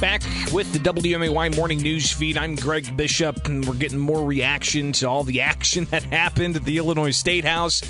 back with the WMAY morning news feed. I'm Greg Bishop, and we're getting more reaction to all the action that happened at the Illinois State House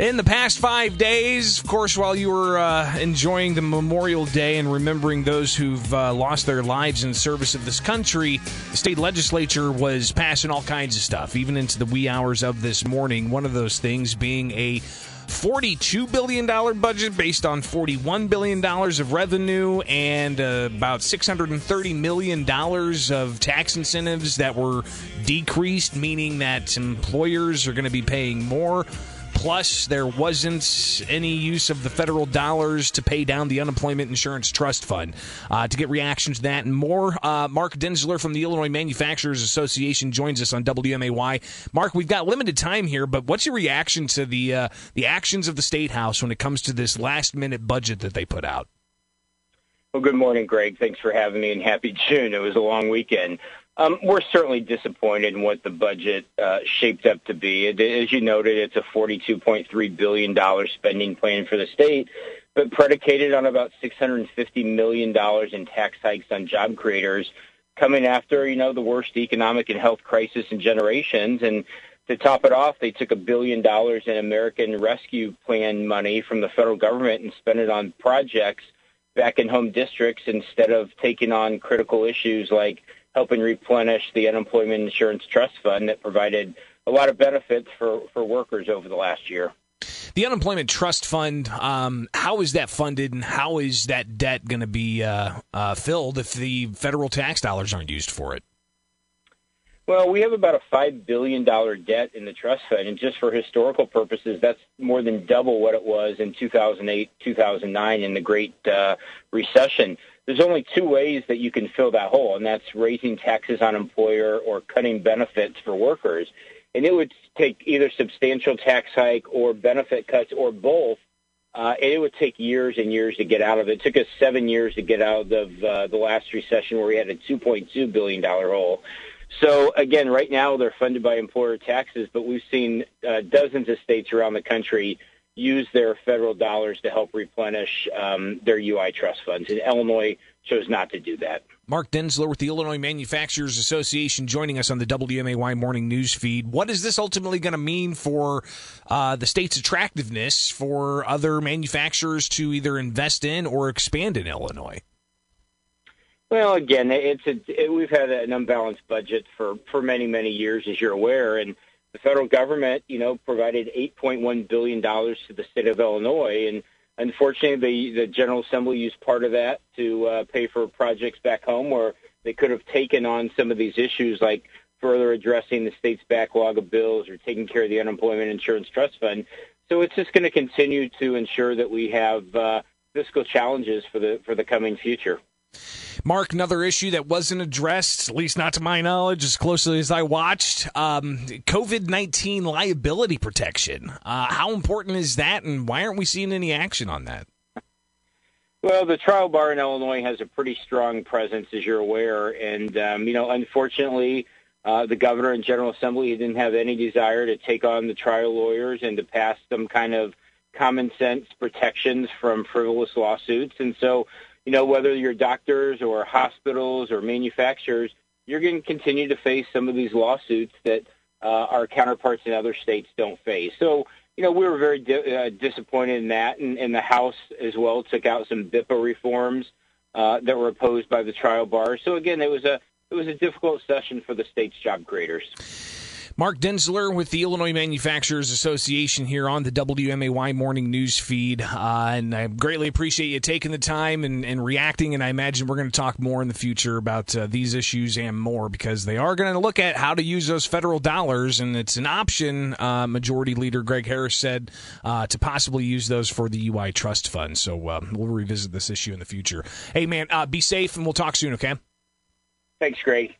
in the past five days. Of course, while you were uh, enjoying the Memorial Day and remembering those who've uh, lost their lives in service of this country, the state legislature was passing all kinds of stuff, even into the wee hours of this morning. One of those things being a $42 billion budget based on $41 billion of revenue and uh, about $630 million of tax incentives that were decreased, meaning that employers are going to be paying more. Plus, there wasn't any use of the federal dollars to pay down the unemployment insurance trust fund. Uh, to get reactions to that and more, uh, Mark Denzler from the Illinois Manufacturers Association joins us on WMAY. Mark, we've got limited time here, but what's your reaction to the uh, the actions of the state house when it comes to this last minute budget that they put out? Well, good morning, Greg. Thanks for having me, and happy June. It was a long weekend. Um, we're certainly disappointed in what the budget uh, shaped up to be. It, as you noted, it's a $42.3 billion spending plan for the state, but predicated on about $650 million in tax hikes on job creators coming after, you know, the worst economic and health crisis in generations. And to top it off, they took a billion dollars in American Rescue Plan money from the federal government and spent it on projects back in home districts instead of taking on critical issues like – helping replenish the unemployment insurance trust fund that provided a lot of benefits for, for workers over the last year. The unemployment trust fund, um, how is that funded, and how is that debt going to be uh, uh, filled if the federal tax dollars aren't used for it? Well, we have about a $5 billion debt in the trust fund, and just for historical purposes, that's more than double what it was in 2008, 2009 in the Great uh, Recession there's only two ways that you can fill that hole, and that's raising taxes on employer or cutting benefits for workers. And it would take either substantial tax hike or benefit cuts or both. Uh, and it would take years and years to get out of it. It took us seven years to get out of uh, the last recession where we had a $2.2 billion hole. So again, right now they're funded by employer taxes, but we've seen uh, dozens of states around the country use their federal dollars to help replenish um, their UI trust funds. And Illinois chose not to do that. Mark Denzler with the Illinois Manufacturers Association joining us on the WMAY morning news feed. What is this ultimately going to mean for uh, the state's attractiveness for other manufacturers to either invest in or expand in Illinois? Well, again, it's a, it, we've had an unbalanced budget for, for many, many years, as you're aware, and the federal government, you know, provided $8.1 billion to the state of Illinois. And unfortunately, the, the General Assembly used part of that to uh, pay for projects back home where they could have taken on some of these issues like further addressing the state's backlog of bills or taking care of the unemployment insurance trust fund. So it's just going to continue to ensure that we have uh, fiscal challenges for the for the coming future. Mark, another issue that wasn't addressed, at least not to my knowledge, as closely as I watched, um, COVID 19 liability protection. Uh, how important is that, and why aren't we seeing any action on that? Well, the trial bar in Illinois has a pretty strong presence, as you're aware. And, um, you know, unfortunately, uh, the governor and General Assembly didn't have any desire to take on the trial lawyers and to pass some kind of common sense protections from frivolous lawsuits. And so you know, whether you're doctors or hospitals or manufacturers, you're going to continue to face some of these lawsuits that uh, our counterparts in other states don't face. So, you know, we were very di- uh, disappointed in that, and, and the House as well took out some BIPA reforms uh, that were opposed by the trial bar. So again, it was a it was a difficult session for the state's job creators. Mark Denzler with the Illinois Manufacturers Association here on the WMAY morning news feed. Uh, and I greatly appreciate you taking the time and, and, reacting. And I imagine we're going to talk more in the future about uh, these issues and more because they are going to look at how to use those federal dollars. And it's an option, uh, Majority Leader Greg Harris said, uh, to possibly use those for the UI Trust Fund. So uh, we'll revisit this issue in the future. Hey, man, uh, be safe and we'll talk soon, okay? Thanks, Greg.